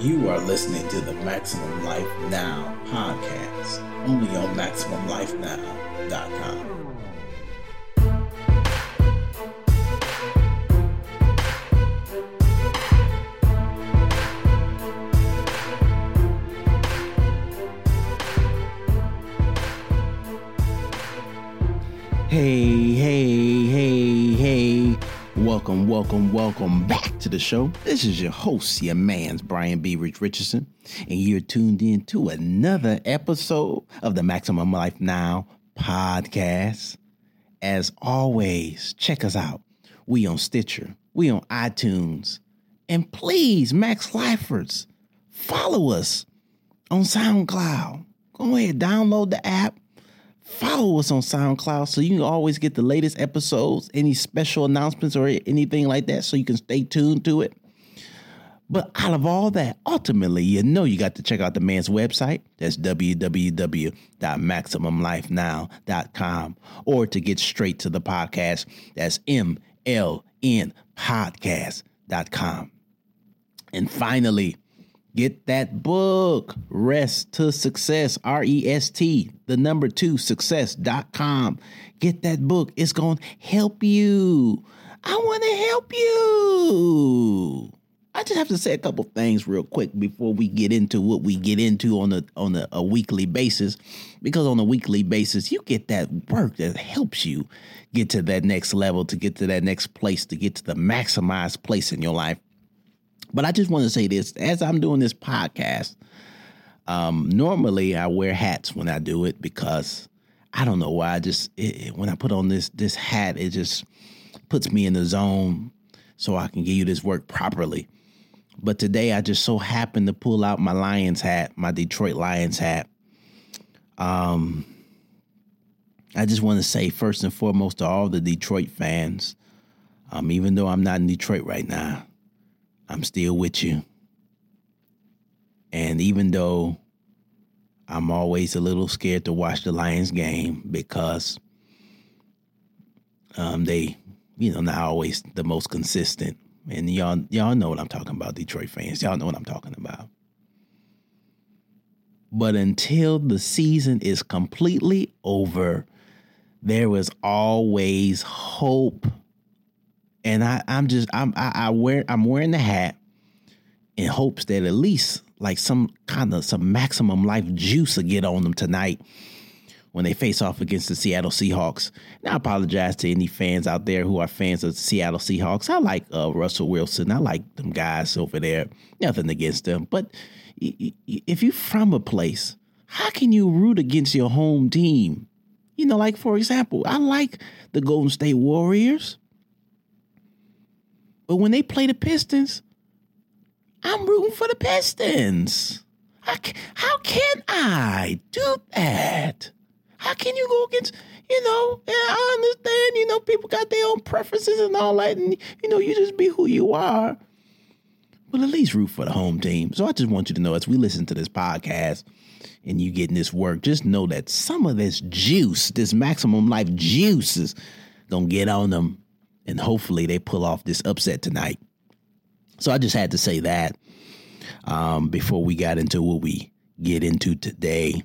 You are listening to the Maximum Life Now podcast, only on MaximumLifeNow.com. Hey, hey, hey, hey. Welcome, welcome, welcome back to the show. This is your host, your man's Brian B. Rich Richardson, and you're tuned in to another episode of the Maximum Life Now podcast. As always, check us out. We on Stitcher, we on iTunes, and please, Max Lifers, follow us on SoundCloud. Go ahead, download the app follow us on SoundCloud so you can always get the latest episodes, any special announcements or anything like that, so you can stay tuned to it. But out of all that, ultimately, you know you got to check out the man's website. That's www.maximumlifenow.com. Or to get straight to the podcast, that's mlnpodcast.com. And finally, Get that book, Rest to Success, R E S T, the number two, success.com. Get that book. It's going to help you. I want to help you. I just have to say a couple things real quick before we get into what we get into on a on a, a, weekly basis, because on a weekly basis you get that work that helps you get to that next level, to get to that next place, to get to the maximized place in your life. But I just want to say this as I'm doing this podcast, um, normally I wear hats when I do it because I don't know why. I just it, when I put on this this hat, it just puts me in the zone so I can give you this work properly. But today I just so happened to pull out my Lions hat, my Detroit Lions hat. Um, I just want to say first and foremost to all the Detroit fans, um, even though I'm not in Detroit right now, I'm still with you. And even though I'm always a little scared to watch the Lions game because um, they, you know, not always the most consistent. And y'all, y'all know what I'm talking about, Detroit fans. Y'all know what I'm talking about. But until the season is completely over, there is always hope and I, I'm just I'm I, I wear I'm wearing the hat in hopes that at least like some kind of some maximum life juice will get on them tonight when they face off against the Seattle Seahawks. Now, I apologize to any fans out there who are fans of the Seattle Seahawks. I like uh, Russell Wilson. I like them guys over there. Nothing against them, but if you're from a place, how can you root against your home team? You know, like for example, I like the Golden State Warriors. But when they play the Pistons, I'm rooting for the Pistons. How, how can I do that? How can you go against, you know, yeah, I understand, you know, people got their own preferences and all that, and, you know, you just be who you are. But at least root for the home team. So I just want you to know as we listen to this podcast and you getting this work, just know that some of this juice, this maximum life juice is going to get on them and hopefully they pull off this upset tonight. So I just had to say that um, before we got into what we get into today.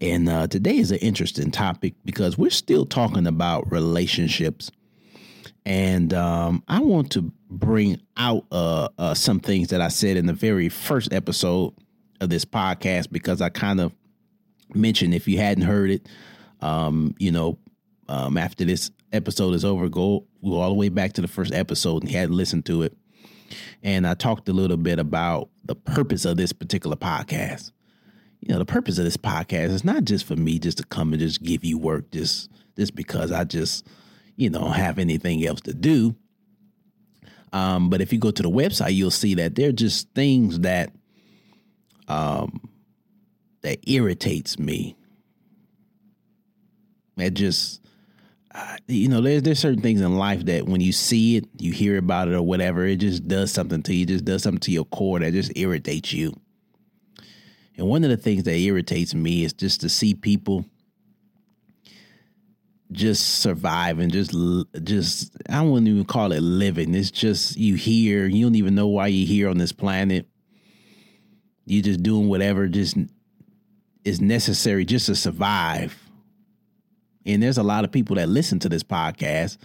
And uh, today is an interesting topic because we're still talking about relationships. And um, I want to bring out uh, uh, some things that I said in the very first episode of this podcast because I kind of mentioned, if you hadn't heard it, um, you know, um, after this episode is over, go, go all the way back to the first episode and had listened to it. And I talked a little bit about the purpose of this particular podcast. You know, the purpose of this podcast is not just for me just to come and just give you work just just because I just, you know, have anything else to do. Um, but if you go to the website, you'll see that there are just things that um that irritates me. That just you know, there's there's certain things in life that when you see it, you hear about it or whatever, it just does something to you, it just does something to your core that just irritates you. And one of the things that irritates me is just to see people just survive and just just I wouldn't even call it living. It's just you here, you don't even know why you're here on this planet. You're just doing whatever just is necessary just to survive. And there's a lot of people that listen to this podcast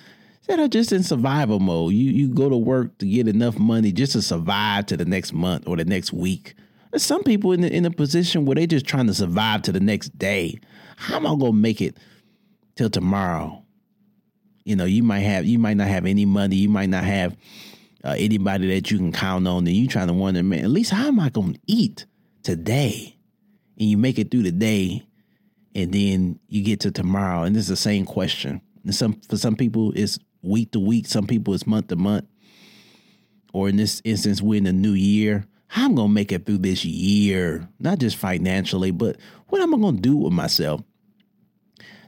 that are just in survival mode. You you go to work to get enough money just to survive to the next month or the next week. There's some people in the, in a position where they're just trying to survive to the next day. How am I gonna make it till tomorrow? You know, you might have you might not have any money. You might not have uh, anybody that you can count on. And you trying to wonder, man, at least how am I gonna eat today? And you make it through the day, and then you get to tomorrow, and it's the same question. And some for some people it's week to week. Some people it's month to month. Or in this instance, we're in the new year. How I'm gonna make it through this year, not just financially, but what am I gonna do with myself?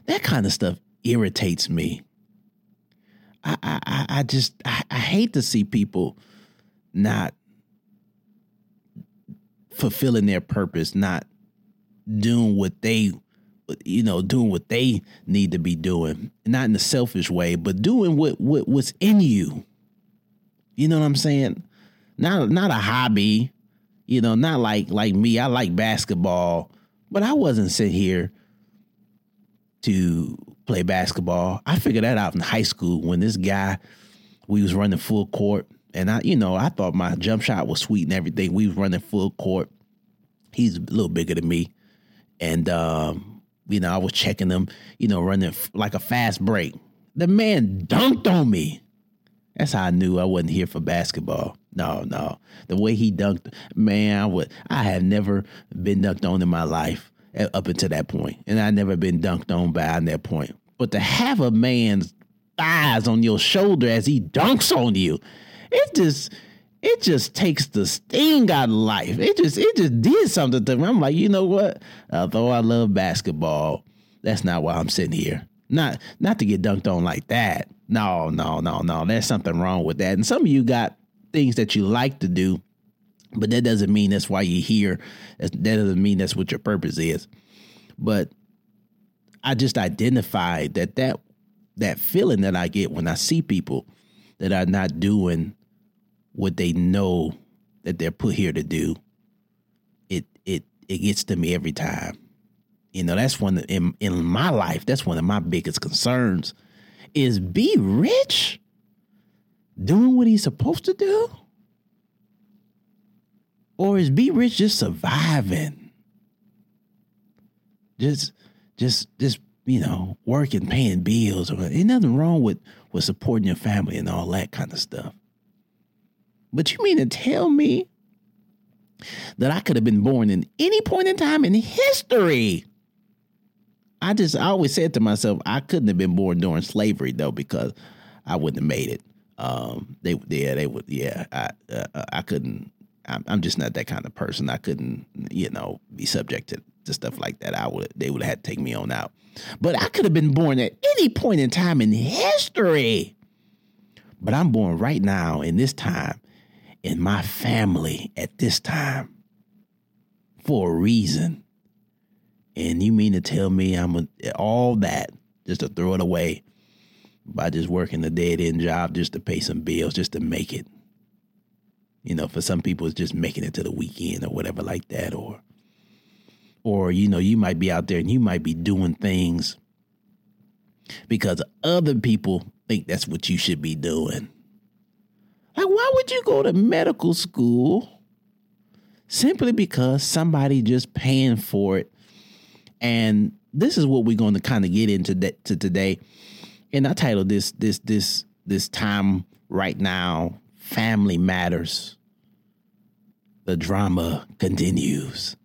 That kind of stuff irritates me. I I I just I, I hate to see people not fulfilling their purpose, not doing what they you know doing what they need to be doing. Not in a selfish way but doing what, what what's in you. You know what i'm saying? Not not a hobby you know not like like me. I like basketball but i wasn't sitting here to play basketball. I figured that out in high school when this guy we was running full court. And i you know i thought my jump shot was sweet and everything. We was running full court. He's a little bigger than me. And um you know, I was checking them, you know, running like a fast break. The man dunked on me. That's how I knew I wasn't here for basketball. No, no. The way he dunked, man, I would I had never been dunked on in my life uh, up until that point. And I never been dunked on by that point. But to have a man's thighs on your shoulder as he dunks on you, it just it just takes the sting out of life. It just it just did something to me. I'm like, you know what? Although I love basketball, that's not why I'm sitting here. Not not to get dunked on like that. No, no, no, no. There's something wrong with that. And some of you got things that you like to do, but that doesn't mean that's why you're here. That doesn't mean that's what your purpose is. But I just identified that that that feeling that I get when I see people that are not doing what they know that they're put here to do, it it it gets to me every time. You know, that's one in in my life. That's one of my biggest concerns. Is B-Rich, doing what he's supposed to do, or is B-Rich just surviving? Just, just, just you know, working, paying bills, or ain't nothing wrong with with supporting your family and all that kind of stuff. But you mean to tell me that I could have been born in any point in time in history? I just I always said to myself, I couldn't have been born during slavery though, because I wouldn't have made it. Um, they yeah they would yeah I uh, I couldn't. I'm, I'm just not that kind of person. I couldn't you know be subject to, to stuff like that. I would they would have had to take me on out. But I could have been born at any point in time in history. But I'm born right now in this time in my family at this time for a reason. And you mean to tell me I'm a, all that just to throw it away by just working a dead end job just to pay some bills, just to make it? You know, for some people, it's just making it to the weekend or whatever like that, or or you know, you might be out there and you might be doing things because other people think that's what you should be doing. Like, why would you go to medical school simply because somebody just paying for it? And this is what we're going to kind of get into that to today. And I titled this this this this time right now, family matters. The drama continues.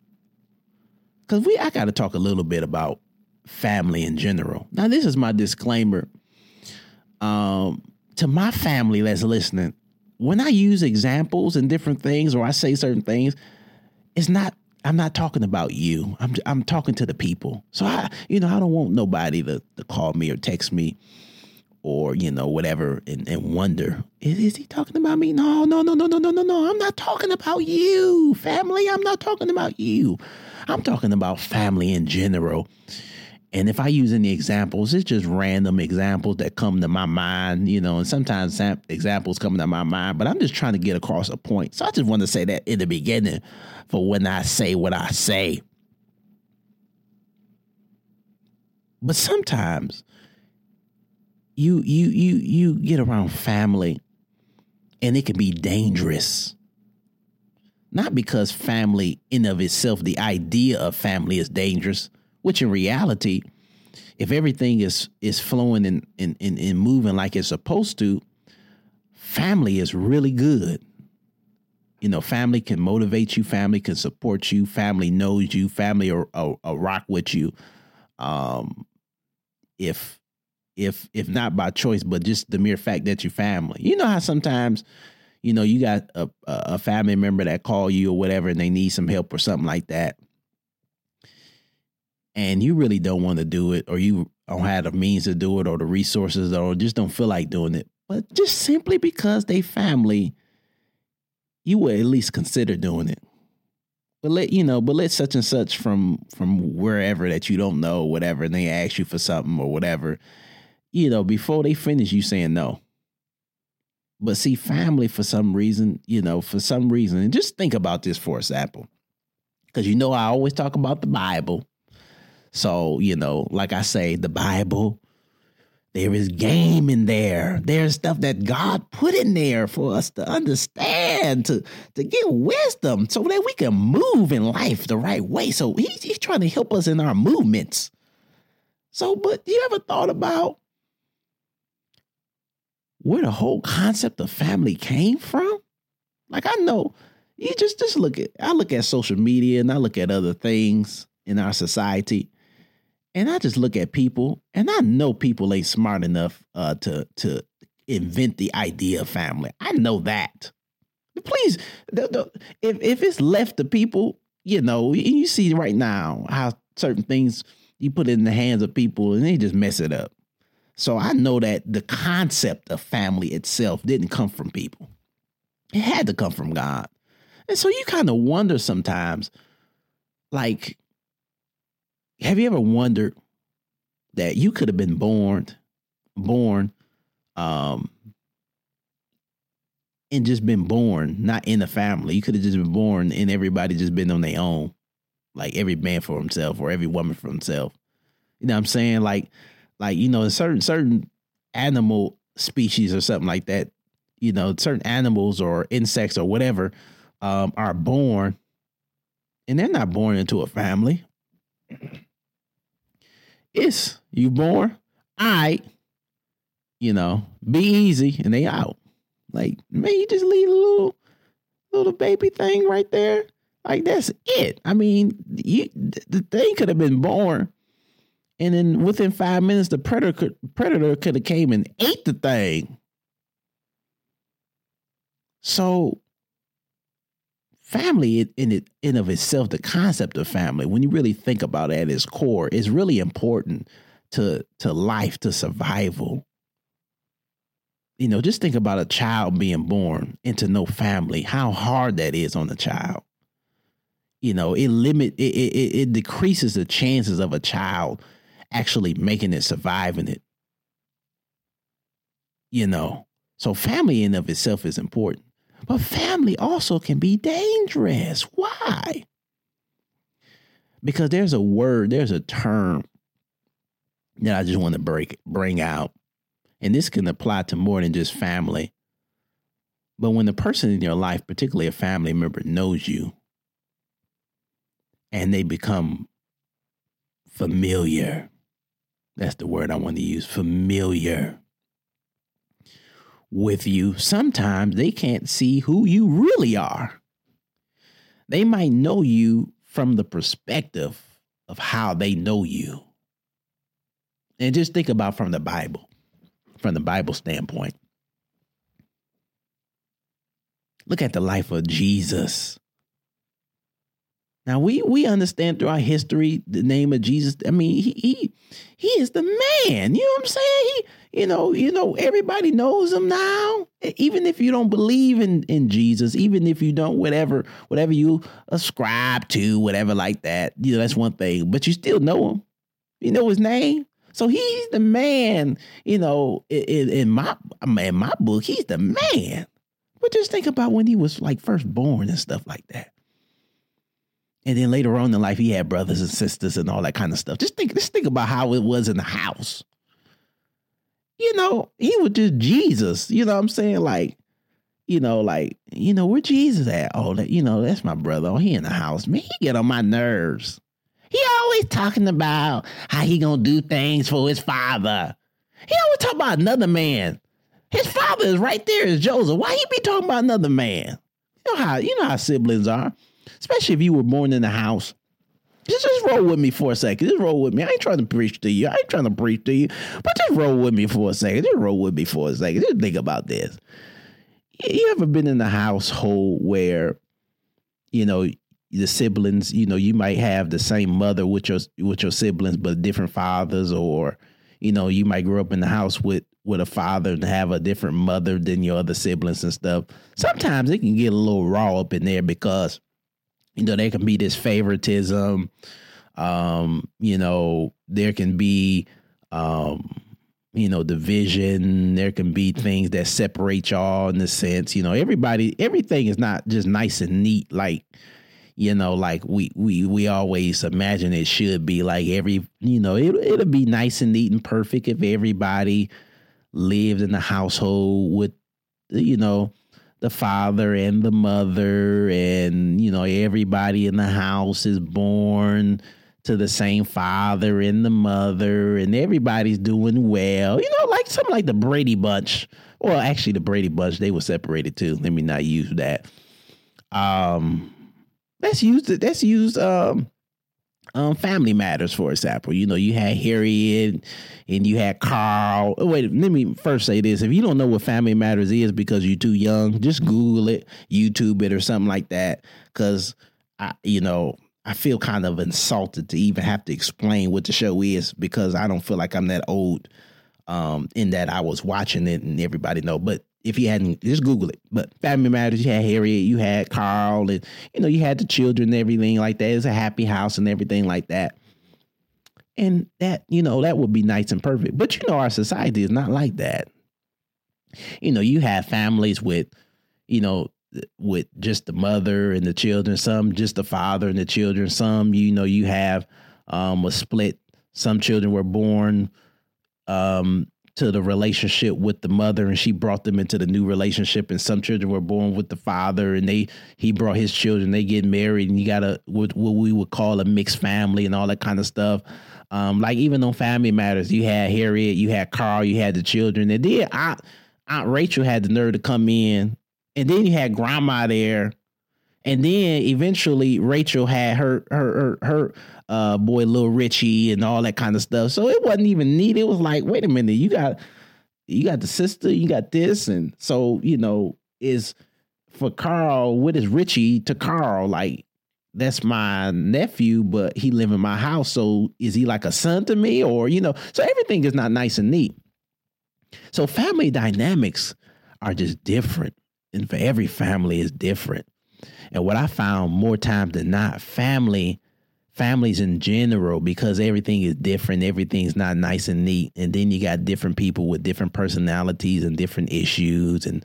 Cause we I gotta talk a little bit about family in general. Now, this is my disclaimer. Um, to my family that's listening, when I use examples and different things or I say certain things, it's not I'm not talking about you. I'm I'm talking to the people. So I you know, I don't want nobody to, to call me or text me or, you know, whatever and, and wonder, is, is he talking about me? No, no, no, no, no, no, no, no. I'm not talking about you, family. I'm not talking about you. I'm talking about family in general. And if I use any examples, it's just random examples that come to my mind, you know, and sometimes examples come to my mind, but I'm just trying to get across a point. So I just want to say that in the beginning for when I say what I say. But sometimes you you you you get around family and it can be dangerous. Not because family in of itself, the idea of family is dangerous, which in reality, if everything is is flowing and, and, and, and moving like it's supposed to, family is really good. You know, family can motivate you, family can support you, family knows you, family will, will rock with you. Um, if if if not by choice, but just the mere fact that you're family. You know how sometimes, you know, you got a a family member that call you or whatever, and they need some help or something like that, and you really don't want to do it, or you don't have the means to do it, or the resources, or just don't feel like doing it. But just simply because they family, you would at least consider doing it. But let you know, but let such and such from from wherever that you don't know, whatever, and they ask you for something or whatever you know, before they finish you saying no. But see, family for some reason, you know, for some reason, and just think about this for example. Because you know, I always talk about the Bible. So, you know, like I say, the Bible, there is game in there. There's stuff that God put in there for us to understand, to, to get wisdom so that we can move in life the right way. So he's, he's trying to help us in our movements. So, but you ever thought about where the whole concept of family came from. Like I know you just just look at I look at social media and I look at other things in our society, and I just look at people and I know people ain't smart enough uh, to to invent the idea of family. I know that. Please, the, the, if if it's left to people, you know, you see right now how certain things you put in the hands of people and they just mess it up. So I know that the concept of family itself didn't come from people. It had to come from God. And so you kind of wonder sometimes, like, have you ever wondered that you could have been born, born, um, and just been born, not in a family. You could have just been born and everybody just been on their own. Like every man for himself or every woman for himself. You know what I'm saying? Like like you know certain certain animal species or something like that you know certain animals or insects or whatever um, are born and they're not born into a family it's you born i you know be easy and they out. Like man you just leave a little little baby thing right there. Like that's it. I mean you the thing could have been born and then within five minutes, the predator could, predator could have came and ate the thing. So, family in it in of itself, the concept of family, when you really think about it at its core, is really important to to life, to survival. You know, just think about a child being born into no family, how hard that is on the child. You know, it limit it, it, it decreases the chances of a child actually making it, surviving it. You know, so family in of itself is important, but family also can be dangerous. Why? Because there's a word, there's a term that I just want to break bring out, and this can apply to more than just family. But when the person in your life, particularly a family member, knows you and they become familiar, that's the word I want to use familiar with you. Sometimes they can't see who you really are. They might know you from the perspective of how they know you. And just think about from the Bible, from the Bible standpoint. Look at the life of Jesus. Now we we understand through our history the name of Jesus. I mean, he he he is the man. You know what I'm saying? He, you know, you know, everybody knows him now. Even if you don't believe in in Jesus, even if you don't whatever whatever you ascribe to, whatever like that, you know, that's one thing. But you still know him. You know his name? So he's the man, you know, in, in my in my book, he's the man. But just think about when he was like first born and stuff like that. And then later on in life, he had brothers and sisters and all that kind of stuff. Just think, just think about how it was in the house. You know, he was just Jesus. You know what I'm saying? Like, you know, like, you know, where Jesus at? Oh, that, you know, that's my brother. Oh, he in the house. Man, he get on my nerves. He always talking about how he gonna do things for his father. He always talk about another man. His father is right there, is Joseph. Why he be talking about another man? You know how you know how siblings are, especially if you were born in the house. Just, just roll with me for a second. Just roll with me. I ain't trying to preach to you. I ain't trying to preach to you. But just roll with me for a second. Just roll with me for a second. Just think about this. You ever been in a household where, you know, the siblings, you know, you might have the same mother with your with your siblings, but different fathers, or you know, you might grow up in the house with with a father and have a different mother than your other siblings and stuff. Sometimes it can get a little raw up in there because you know there can be this favoritism. Um, you know, there can be um you know division. There can be things that separate y'all in the sense you know everybody everything is not just nice and neat. Like you know, like we we we always imagine it should be. Like every you know it it'll be nice and neat and perfect if everybody lived in the household with you know the father and the mother and you know everybody in the house is born to the same father and the mother and everybody's doing well. You know like something like the brady bunch. Well actually the brady bunch they were separated too. Let me not use that. Um Let's use it. Let's use um, um, Family Matters for example. You know, you had Harriet and you had Carl. Wait, let me first say this: if you don't know what Family Matters is because you're too young, just Google it, YouTube it, or something like that. Because I, you know, I feel kind of insulted to even have to explain what the show is because I don't feel like I'm that old. Um, in that I was watching it and everybody know, but if you hadn't just Google it. But Family Matters, you had Harriet, you had Carl, and you know, you had the children and everything like that. It's a happy house and everything like that. And that, you know, that would be nice and perfect. But you know, our society is not like that. You know, you have families with, you know, with just the mother and the children, some just the father and the children, some, you know, you have um a split. Some children were born um to the relationship with the mother and she brought them into the new relationship and some children were born with the father and they he brought his children they get married and you got a what, what we would call a mixed family and all that kind of stuff. Um, like even on family matters you had harriet you had carl you had the children and then aunt, aunt rachel had the nerve to come in and then you had grandma there and then eventually Rachel had her her her, her uh, boy Lil Richie and all that kind of stuff. So it wasn't even neat. It was like, wait a minute, you got you got the sister, you got this, and so you know is for Carl. What is Richie to Carl? Like that's my nephew, but he live in my house. So is he like a son to me, or you know? So everything is not nice and neat. So family dynamics are just different, and for every family is different. And what I found more times than not, family, families in general, because everything is different, everything's not nice and neat. And then you got different people with different personalities and different issues and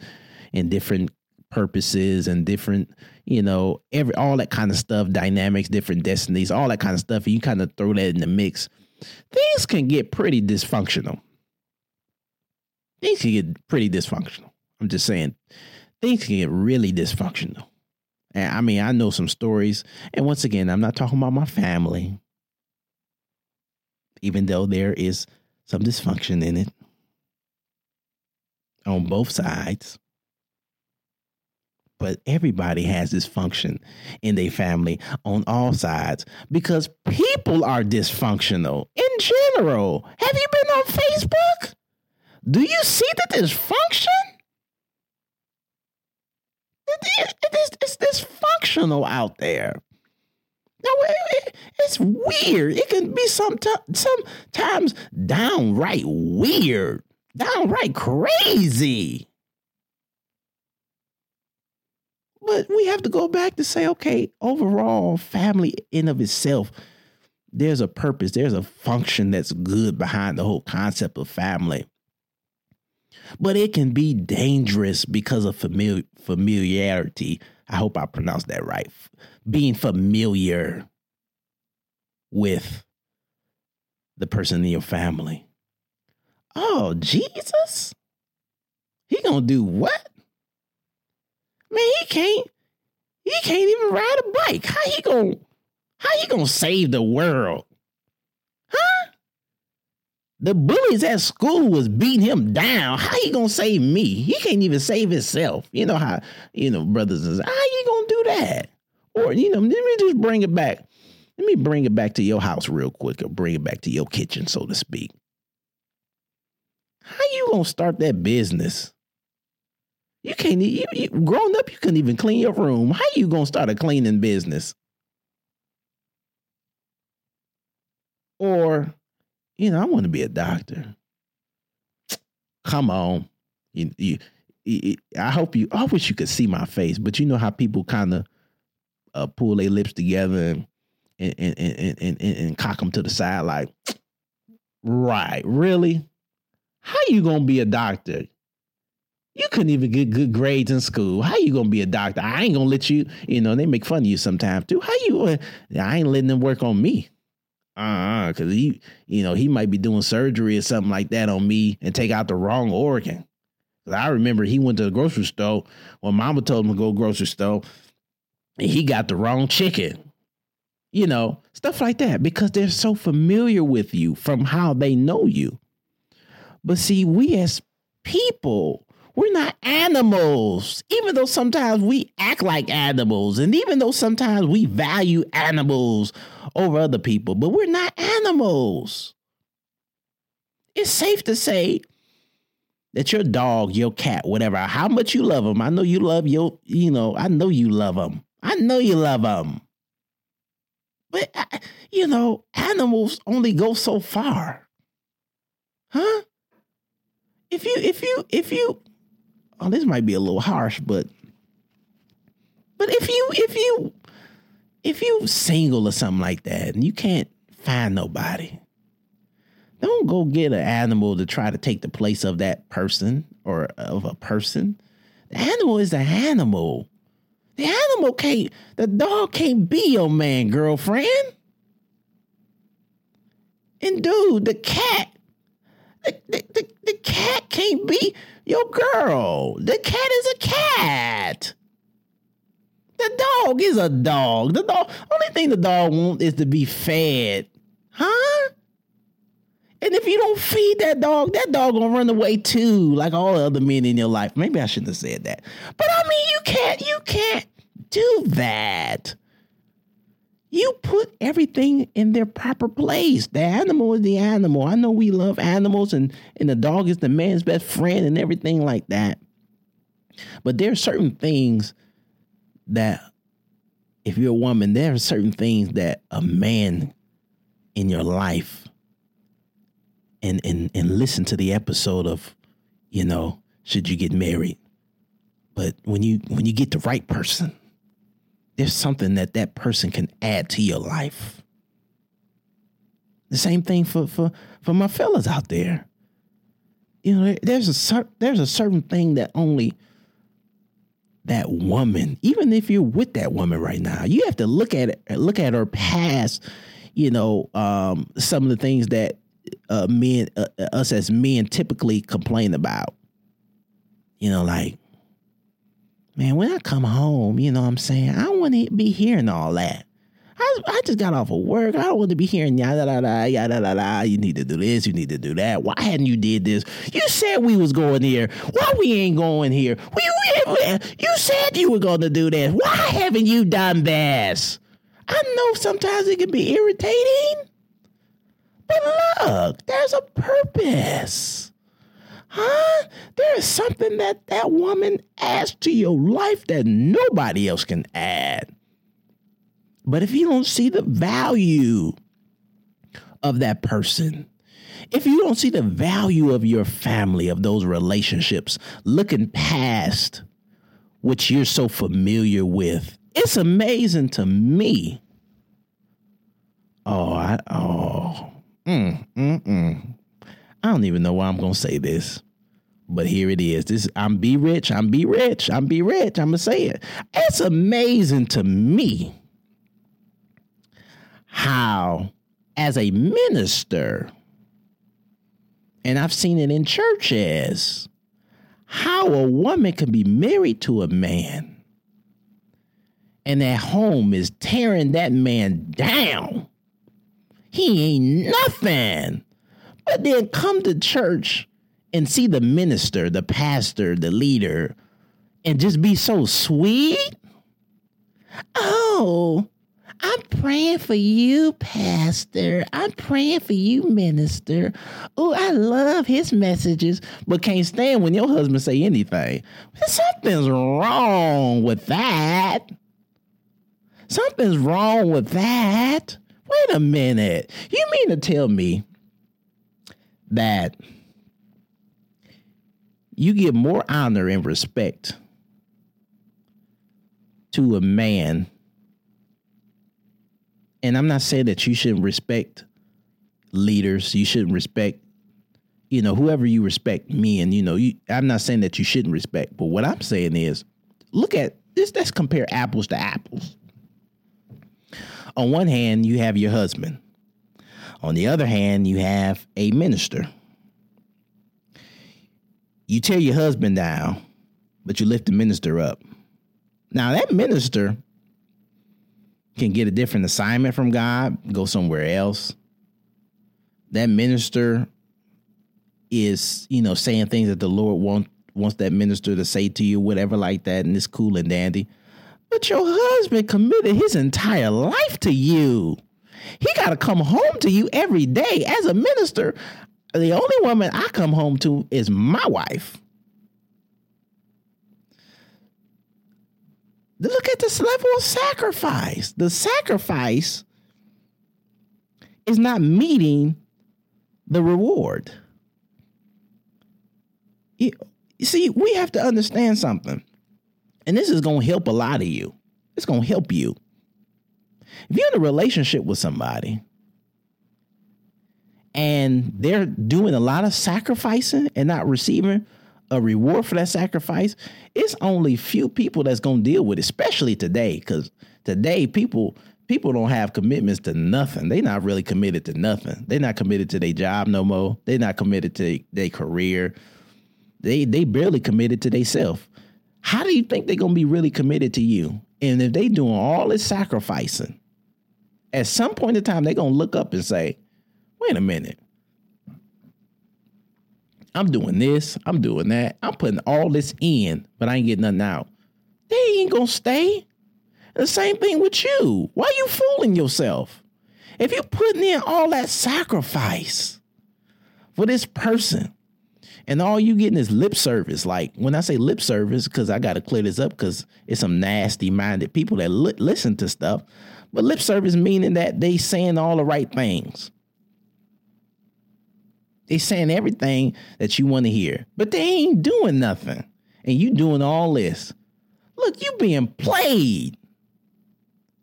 and different purposes and different, you know, every all that kind of stuff, dynamics, different destinies, all that kind of stuff. You kind of throw that in the mix. Things can get pretty dysfunctional. Things can get pretty dysfunctional. I'm just saying, things can get really dysfunctional. And I mean, I know some stories. And once again, I'm not talking about my family, even though there is some dysfunction in it on both sides. But everybody has dysfunction in their family on all sides because people are dysfunctional in general. Have you been on Facebook? Do you see the dysfunction? It, it, it's, dysfunctional out there. Now it, it's weird. It can be some sometimes downright weird, downright crazy. But we have to go back to say, okay, overall, family in of itself, there's a purpose, there's a function that's good behind the whole concept of family. But it can be dangerous because of famili- familiarity. I hope I pronounced that right. Being familiar with the person in your family. Oh, Jesus? He gonna do what? Man, he can't. He can't even ride a bike. How he gonna? How he gonna save the world? The bullies at school was beating him down. How you gonna save me? He can't even save himself. You know how you know brothers and how you gonna do that? Or you know, let me just bring it back. Let me bring it back to your house real quick, or bring it back to your kitchen, so to speak. How you gonna start that business? You can't. You, you growing up, you couldn't even clean your room. How you gonna start a cleaning business? Or, you know, I want to be a doctor. Come on, you, you, I hope you. I wish you could see my face, but you know how people kind of uh, pull their lips together and and and, and and and cock them to the side, like, right, really? How you gonna be a doctor? You couldn't even get good grades in school. How you gonna be a doctor? I ain't gonna let you. You know they make fun of you sometimes too. How you? Uh, I ain't letting them work on me. Uh, uh because he, you know, he might be doing surgery or something like that on me and take out the wrong organ. I remember he went to the grocery store when Mama told him to go grocery store, and he got the wrong chicken. You know, stuff like that because they're so familiar with you from how they know you. But see, we as people, we're not animals, even though sometimes we act like animals, and even though sometimes we value animals over other people, but we're not animals. It's safe to say that your dog, your cat, whatever, how much you love them, I know you love your, you know, I know you love them. I know you love them. But, uh, you know, animals only go so far. Huh? If you, if you, if you, oh, this might be a little harsh, but, but if you, if you, if you single or something like that and you can't find nobody, don't go get an animal to try to take the place of that person or of a person. The animal is the animal. The animal can't, the dog can't be your man, girlfriend. And dude, the cat, the, the, the, cat can't be your girl. The cat is a cat. The dog is a dog. The dog, only thing the dog wants is to be fed. Huh? And if you don't feed that dog, that dog gonna run away too, like all the other men in your life. Maybe I shouldn't have said that. But I mean, you can't, you can't do that. You put everything in their proper place. The animal is the animal. I know we love animals and, and the dog is the man's best friend and everything like that. But there are certain things that if you're a woman, there are certain things that a man in your life and and and listen to the episode of, you know, should you get married? But when you when you get the right person, there's something that that person can add to your life. The same thing for for for my fellas out there. You know, there's a cer- there's a certain thing that only that woman, even if you're with that woman right now, you have to look at it, look at her past. You know, um, some of the things that uh, men, uh, us as men, typically complain about. You know, like, man, when I come home, you know what I'm saying? I don't want to be hearing all that. I, I just got off of work. I don't want to be hearing yada da da yada da da. You need to do this. You need to do that. Why hadn't you did this? You said we was going here. Why we ain't going here? We, we you said you were going to do this. Why haven't you done this? I know sometimes it can be irritating. But look, there's a purpose. Huh? There is something that that woman adds to your life that nobody else can add. But if you don't see the value of that person, if you don't see the value of your family, of those relationships, looking past what you're so familiar with, it's amazing to me Oh, I oh. Mm, mm, mm. I don't even know why I'm gonna say this. But here it is. This I'm B-Rich. I'm B-Rich. I'm B-Rich. I'm gonna say it. It's amazing to me how, as a minister, and I've seen it in churches, how a woman can be married to a man and at home is tearing that man down. He ain't nothing. But then come to church and see the minister, the pastor, the leader, and just be so sweet. Oh, I'm praying for you, Pastor. I'm praying for you, Minister. Oh, I love his messages, but can't stand when your husband say anything. Something's wrong with that. Something's wrong with that. Wait a minute. You mean to tell me that you give more honor and respect to a man and I'm not saying that you shouldn't respect leaders. You shouldn't respect, you know, whoever you respect, me and you know, you, I'm not saying that you shouldn't respect, but what I'm saying is, look at this. Let's compare apples to apples. On one hand, you have your husband. On the other hand, you have a minister. You tear your husband down, but you lift the minister up. Now, that minister can get a different assignment from God, go somewhere else. That minister is, you know, saying things that the Lord want, wants that minister to say to you, whatever like that, and it's cool and dandy. But your husband committed his entire life to you. He got to come home to you every day. As a minister, the only woman I come home to is my wife. Look at this level of sacrifice. The sacrifice is not meeting the reward. You, see, we have to understand something. And this is going to help a lot of you. It's going to help you. If you're in a relationship with somebody and they're doing a lot of sacrificing and not receiving a reward for that sacrifice, it's only few people that's gonna deal with it, especially today, because today people people don't have commitments to nothing. They're not really committed to nothing. They're not committed to their job no more. They're not committed to their career. They they barely committed to themselves. How do you think they're gonna be really committed to you? And if they doing all this sacrificing, at some point in time, they're gonna look up and say, wait a minute. I'm doing this, I'm doing that, I'm putting all this in, but I ain't getting nothing out. They ain't gonna stay. the same thing with you. Why are you fooling yourself? If you're putting in all that sacrifice for this person, and all you getting is lip service. Like when I say lip service, because I got to clear this up, because it's some nasty minded people that li- listen to stuff. But lip service meaning that they saying all the right things. They saying everything that you want to hear, but they ain't doing nothing. And you doing all this. Look, you being played.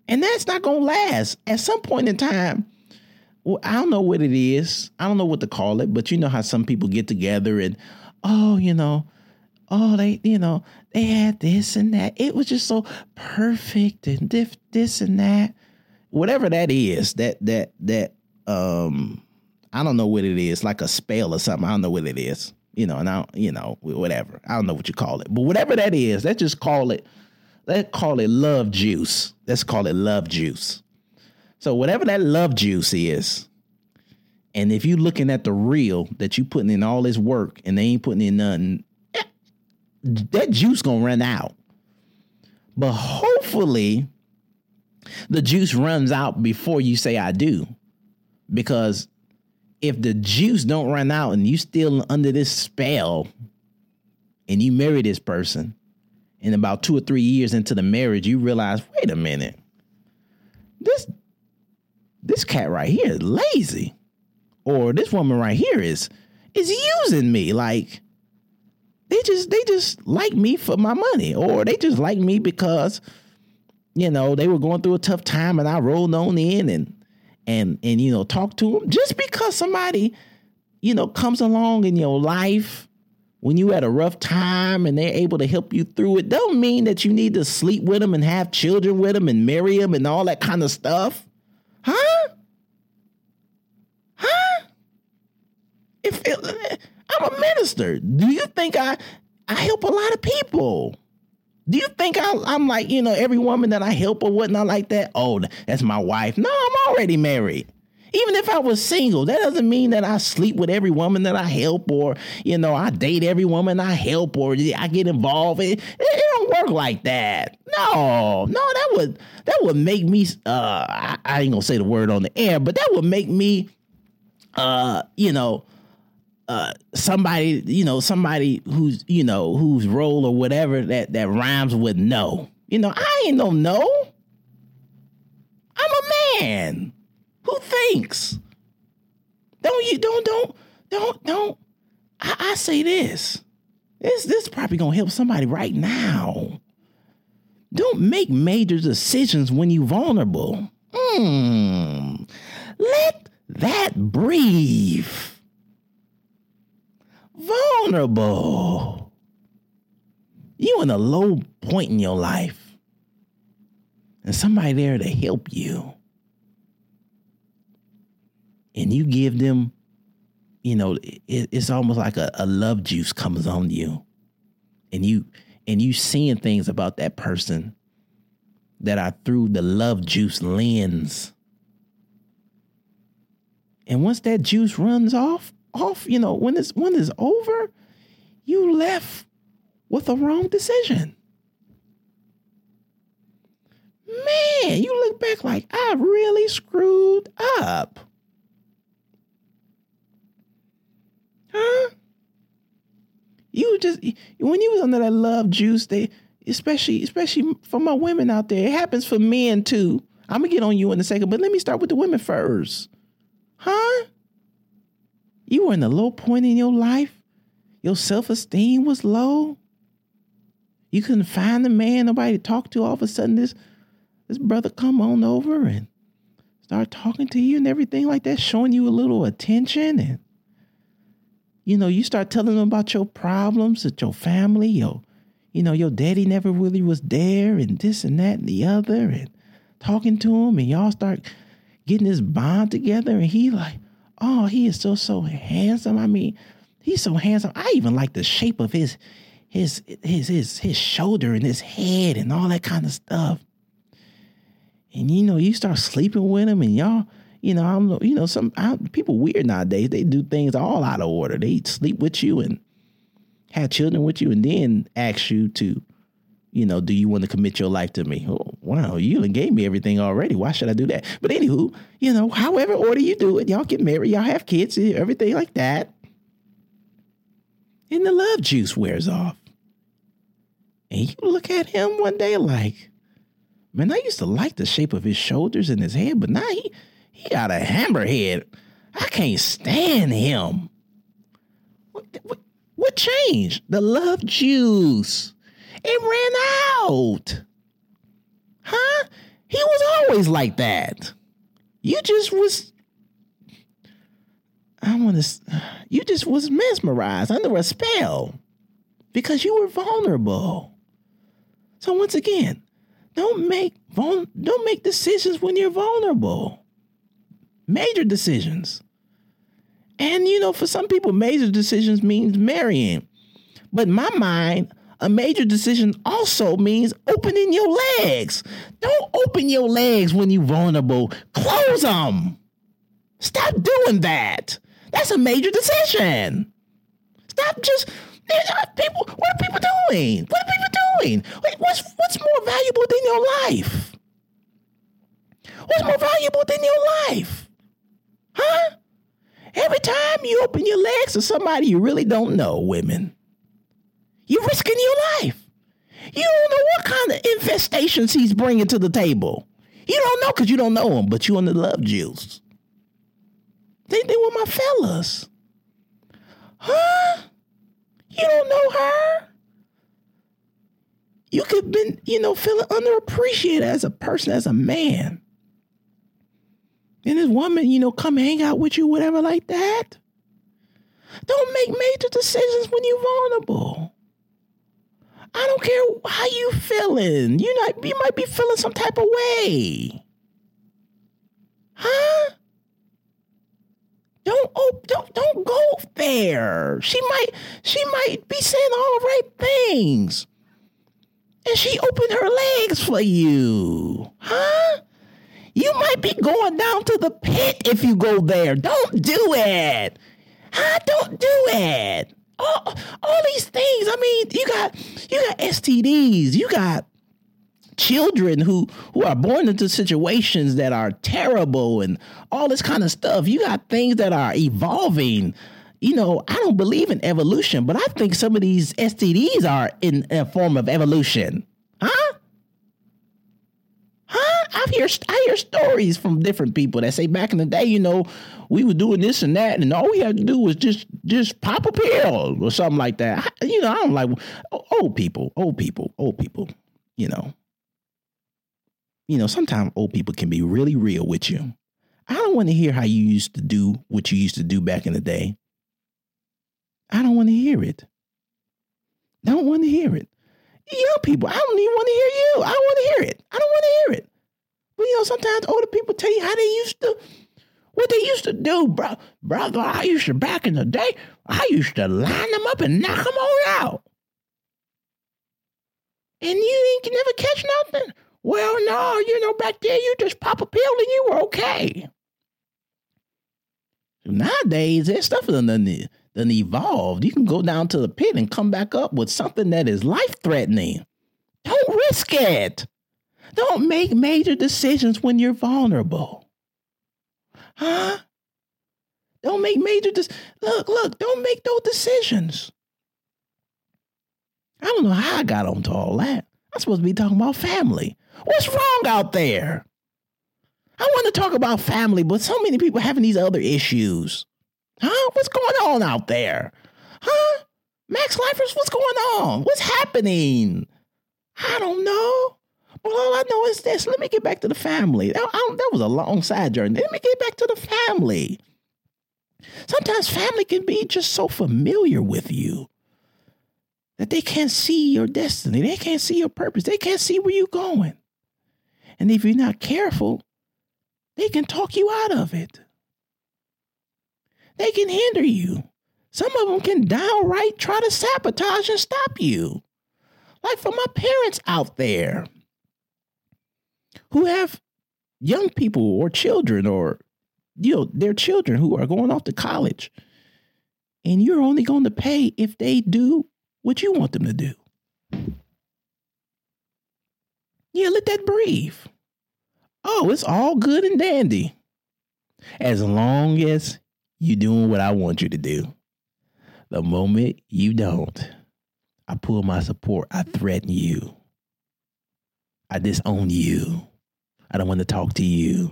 And that's not gonna last. At some point in time, well, I don't know what it is. I don't know what to call it, but you know how some people get together and, oh, you know, oh, they, you know, they had this and that. It was just so perfect and this, this and that. Whatever that is, that that that um I don't know what it is, like a spell or something. I don't know what it is. You know, and I, you know, whatever. I don't know what you call it, but whatever that is, let's just call it. Let's call it love juice. Let's call it love juice. So whatever that love juice is, and if you looking at the real that you putting in all this work and they ain't putting in nothing, that juice gonna run out. But hopefully, the juice runs out before you say I do, because if the juice don't run out and you still under this spell and you marry this person and about two or three years into the marriage you realize wait a minute. This this cat right here is lazy. Or this woman right here is is using me. Like they just they just like me for my money or they just like me because you know they were going through a tough time and I rolled on in and and and you know talk to them. Just because somebody you know comes along in your life when you had a rough time and they're able to help you through it, don't mean that you need to sleep with them and have children with them and marry them and all that kind of stuff. Huh? Huh? If it, I'm a minister, do you think I I help a lot of people? Do you think I, am like, you know, every woman that I help or whatnot like that? Oh, that's my wife. No, I'm already married. Even if I was single, that doesn't mean that I sleep with every woman that I help or, you know, I date every woman I help or I get involved. It, it don't work like that. No, no, that would that would make me uh I, I ain't gonna say the word on the air, but that would make me uh, you know, uh, somebody, you know, somebody who's, you know, whose role or whatever that that rhymes with no. You know, I ain't no no. I'm a man who thinks. Don't you don't don't don't don't. I, I say this. This this probably gonna help somebody right now. Don't make major decisions when you're vulnerable. Hmm. Let that breathe vulnerable. You in a low point in your life, and somebody there to help you, and you give them, you know, it, it's almost like a, a love juice comes on you, and you and you seeing things about that person that are through the love juice lens. And once that juice runs off, off, you know, when this when it's over, you left with a wrong decision. Man, you look back like I really screwed up. Huh? You just when you was under that love juice, they especially especially for my women out there, it happens for men too. I'm gonna get on you in a second, but let me start with the women first. Huh? You were in a low point in your life. Your self esteem was low. You couldn't find a man, nobody to talk to. All of a sudden, this this brother come on over and start talking to you and everything like that, showing you a little attention. And you know, you start telling them about your problems at your family. Your, you know, your daddy never really was there, and this and that and the other, and talking to him, and y'all start getting this bond together. And he like, oh, he is so so handsome. I mean, he's so handsome. I even like the shape of his his his his his shoulder and his head and all that kind of stuff. And you know, you start sleeping with him, and y'all, you know, I'm, you know, some I, people weird nowadays. They do things all out of order. They sleep with you and have children with you, and then ask you to you know, do you want to commit your life to me? Oh, wow, you done gave me everything already. Why should I do that? But anywho, you know, however order you do it, y'all get married, y'all have kids, eh, everything like that. And the love juice wears off. And you look at him one day like, man, I used to like the shape of his shoulders and his head, but now he he got a hammerhead. I can't stand him. What, what, what changed? The love juice. It ran out. Huh? He was always like that. You just was I want to you just was mesmerized under a spell because you were vulnerable. So once again, don't make don't make decisions when you're vulnerable. Major decisions. And you know, for some people major decisions means marrying. But my mind, a major decision also means opening your legs. Don't open your legs when you're vulnerable. Close them. Stop doing that. That's a major decision. Stop just people. What are people doing? What are people doing? What's what's more valuable than your life? What's more valuable than your life? Huh? Every time you open your legs to somebody you really don't know, women, you're risking your life. You don't know what kind of infestations he's bringing to the table. You don't know because you don't know him, but you on the love juice. They, they were my fellas. Huh? You don't know her? You could have been, you know, feeling underappreciated as a person, as a man. and this woman, you know, come hang out with you, whatever like that. Don't make major decisions when you're vulnerable. I don't care how you feeling. You not you might be feeling some type of way. Huh? Don't oh, don't don't go there. She might she might be saying all the right things. And she opened her legs for you. Huh? You might be going down to the pit if you go there. Don't do it. Huh? Don't do it. All, all these things. I mean, you got you got STDs. You got children who who are born into situations that are terrible and all this kind of stuff. You got things that are evolving. You know, I don't believe in evolution, but I think some of these STDs are in a form of evolution. Huh? Huh? I hear I hear stories from different people that say back in the day, you know, we were doing this and that, and all we had to do was just just pop a pill or something like that. You know, I don't like old people, old people, old people. You know, you know, sometimes old people can be really real with you. I don't want to hear how you used to do what you used to do back in the day. I don't want to hear it. Don't want to hear it. Young people, I don't even want to hear you. I don't want to hear it. I don't want to hear it. But you know, sometimes older people tell you how they used to, what they used to do, bro. Brother, I used to back in the day, I used to line them up and knock them all out. And you ain't never catch nothing. Well, no, you know, back there you just pop a pill and you were okay. Nowadays, that stuff done, done, done evolved. You can go down to the pit and come back up with something that is life threatening. Don't risk it. Don't make major decisions when you're vulnerable. Huh? Don't make major decisions. Look, look, don't make those decisions. I don't know how I got onto all that. I'm supposed to be talking about family. What's wrong out there? I want to talk about family, but so many people having these other issues. Huh? What's going on out there? Huh? Max Lifers, what's going on? What's happening? I don't know. But all I know is this. Let me get back to the family. I, that was a long side journey. Let me get back to the family. Sometimes family can be just so familiar with you that they can't see your destiny. They can't see your purpose. They can't see where you're going. And if you're not careful, they can talk you out of it. They can hinder you. Some of them can downright try to sabotage and stop you. Like for my parents out there who have young people or children or you know their children who are going off to college and you're only going to pay if they do what you want them to do. Yeah, let that breathe. Oh, it's all good and dandy. As long as you're doing what I want you to do. The moment you don't, I pull my support. I threaten you. I disown you. I don't want to talk to you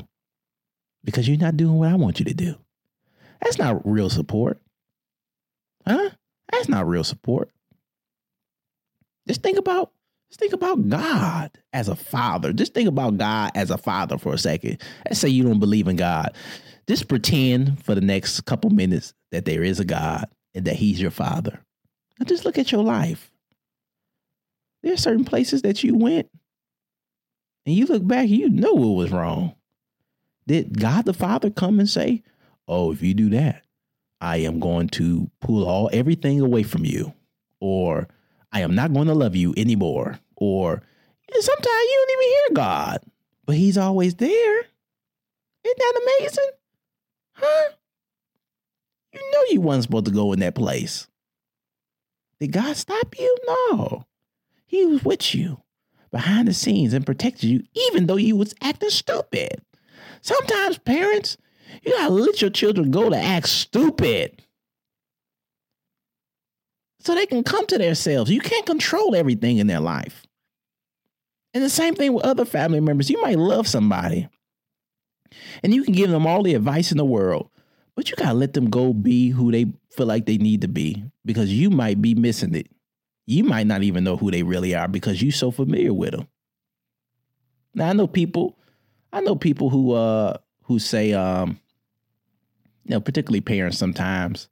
because you're not doing what I want you to do. That's not real support. Huh? That's not real support. Just think about just think about God as a father. Just think about God as a father for a second. Let's say you don't believe in God. Just pretend for the next couple minutes that there is a God and that He's your father. Now just look at your life. There are certain places that you went and you look back, you know what was wrong. Did God the Father come and say, Oh, if you do that, I am going to pull all everything away from you? Or I am not going to love you anymore. Or sometimes you don't even hear God, but He's always there. Isn't that amazing? Huh? You know you wasn't supposed to go in that place. Did God stop you? No. He was with you behind the scenes and protected you, even though you was acting stupid. Sometimes parents, you gotta let your children go to act stupid so they can come to themselves. You can't control everything in their life. And the same thing with other family members. You might love somebody and you can give them all the advice in the world, but you got to let them go be who they feel like they need to be because you might be missing it. You might not even know who they really are because you're so familiar with them. Now I know people, I know people who uh who say, um, you know, particularly parents sometimes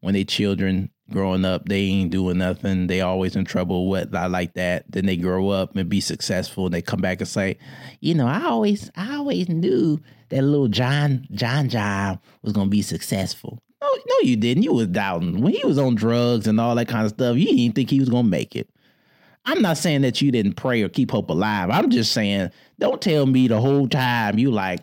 when they children growing up, they ain't doing nothing. They always in trouble. What I like that. Then they grow up and be successful, and they come back and say, you know, I always, I always knew that little John, John John was gonna be successful. No, no, you didn't. You was doubting when he was on drugs and all that kind of stuff. You didn't think he was gonna make it. I'm not saying that you didn't pray or keep hope alive. I'm just saying, don't tell me the whole time you like,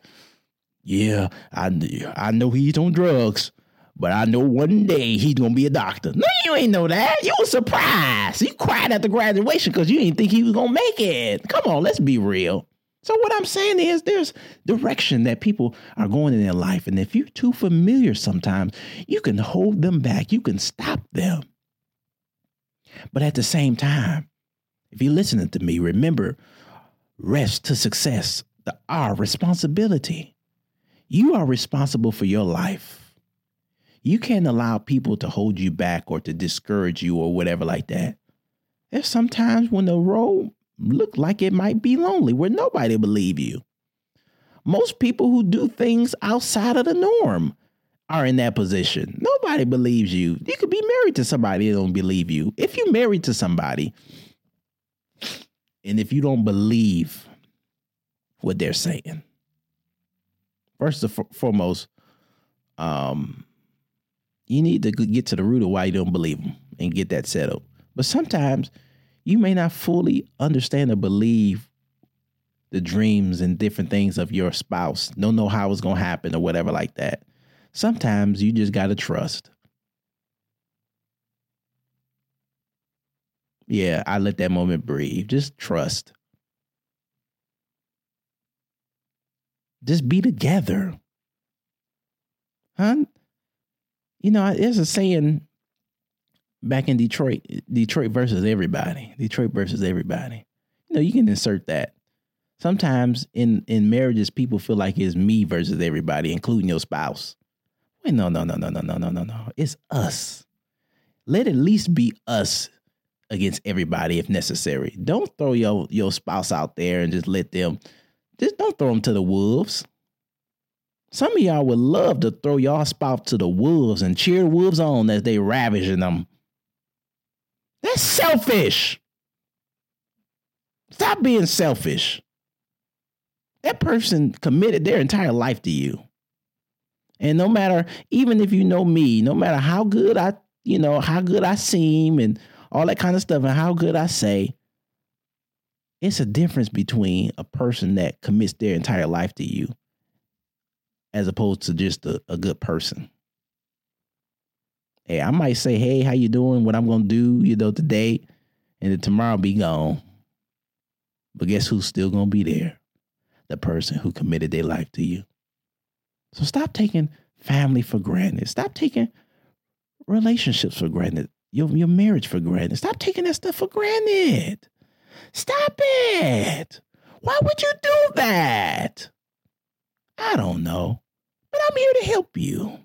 yeah, I I know he's on drugs, but I know one day he's gonna be a doctor. No, you ain't know that. You was surprised. You cried at the graduation because you didn't think he was gonna make it. Come on, let's be real. So what I'm saying is there's direction that people are going in their life. And if you're too familiar sometimes, you can hold them back. You can stop them. But at the same time, if you're listening to me, remember rest to success, the R responsibility. You are responsible for your life. You can't allow people to hold you back or to discourage you or whatever like that. There's sometimes when the road look like it might be lonely where nobody believe you. Most people who do things outside of the norm are in that position. Nobody believes you. You could be married to somebody that don't believe you. If you're married to somebody and if you don't believe what they're saying, first and foremost, um, you need to get to the root of why you don't believe them and get that settled. But sometimes you may not fully understand or believe the dreams and different things of your spouse. Don't know how it's going to happen or whatever like that. Sometimes you just got to trust. Yeah, I let that moment breathe. Just trust. Just be together. Huh? You know, there's a saying back in Detroit, Detroit versus everybody. Detroit versus everybody. You know, you can insert that. Sometimes in in marriages, people feel like it's me versus everybody, including your spouse. Wait, no, no, no, no, no, no, no, no, no. It's us. Let at least be us against everybody if necessary. Don't throw your your spouse out there and just let them. Just don't throw them to the wolves. Some of y'all would love to throw y'all spouse to the wolves and cheer wolves on as they ravaging them. That's selfish. Stop being selfish. That person committed their entire life to you. And no matter, even if you know me, no matter how good I, you know, how good I seem and all that kind of stuff and how good I say, it's a difference between a person that commits their entire life to you as opposed to just a, a good person. Hey, I might say, hey, how you doing? What I'm gonna do, you know, today, and then tomorrow be gone. But guess who's still gonna be there? The person who committed their life to you. So stop taking family for granted. Stop taking relationships for granted. Your, your marriage for granted. Stop taking that stuff for granted. Stop it. Why would you do that? I don't know, but I'm here to help you.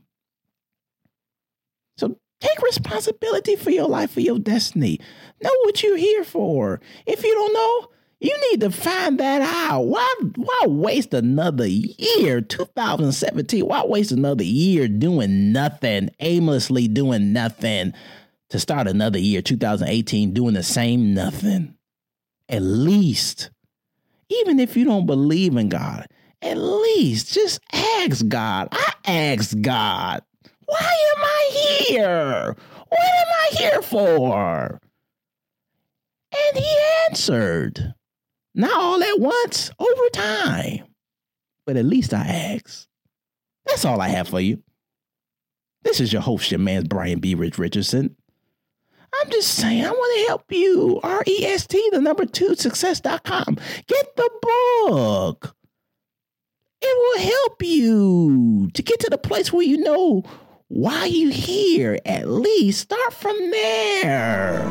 Take responsibility for your life, for your destiny. Know what you're here for. If you don't know, you need to find that out. Why, why waste another year, 2017? Why waste another year doing nothing, aimlessly doing nothing, to start another year, 2018, doing the same nothing? At least, even if you don't believe in God, at least just ask God. I ask God. Why am I here? What am I here for? And he answered, not all at once, over time. But at least I asked. That's all I have for you. This is your host, your man, Brian B-Rich Richardson. I'm just saying, I want to help you. R E S T, the number two, success.com. Get the book. It will help you to get to the place where you know why you here? At least start from there.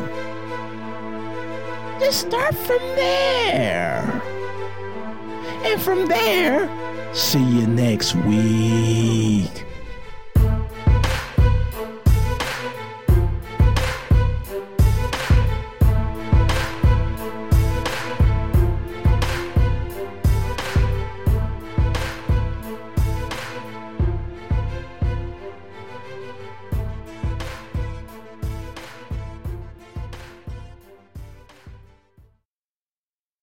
Just start from there. And from there, see you next week.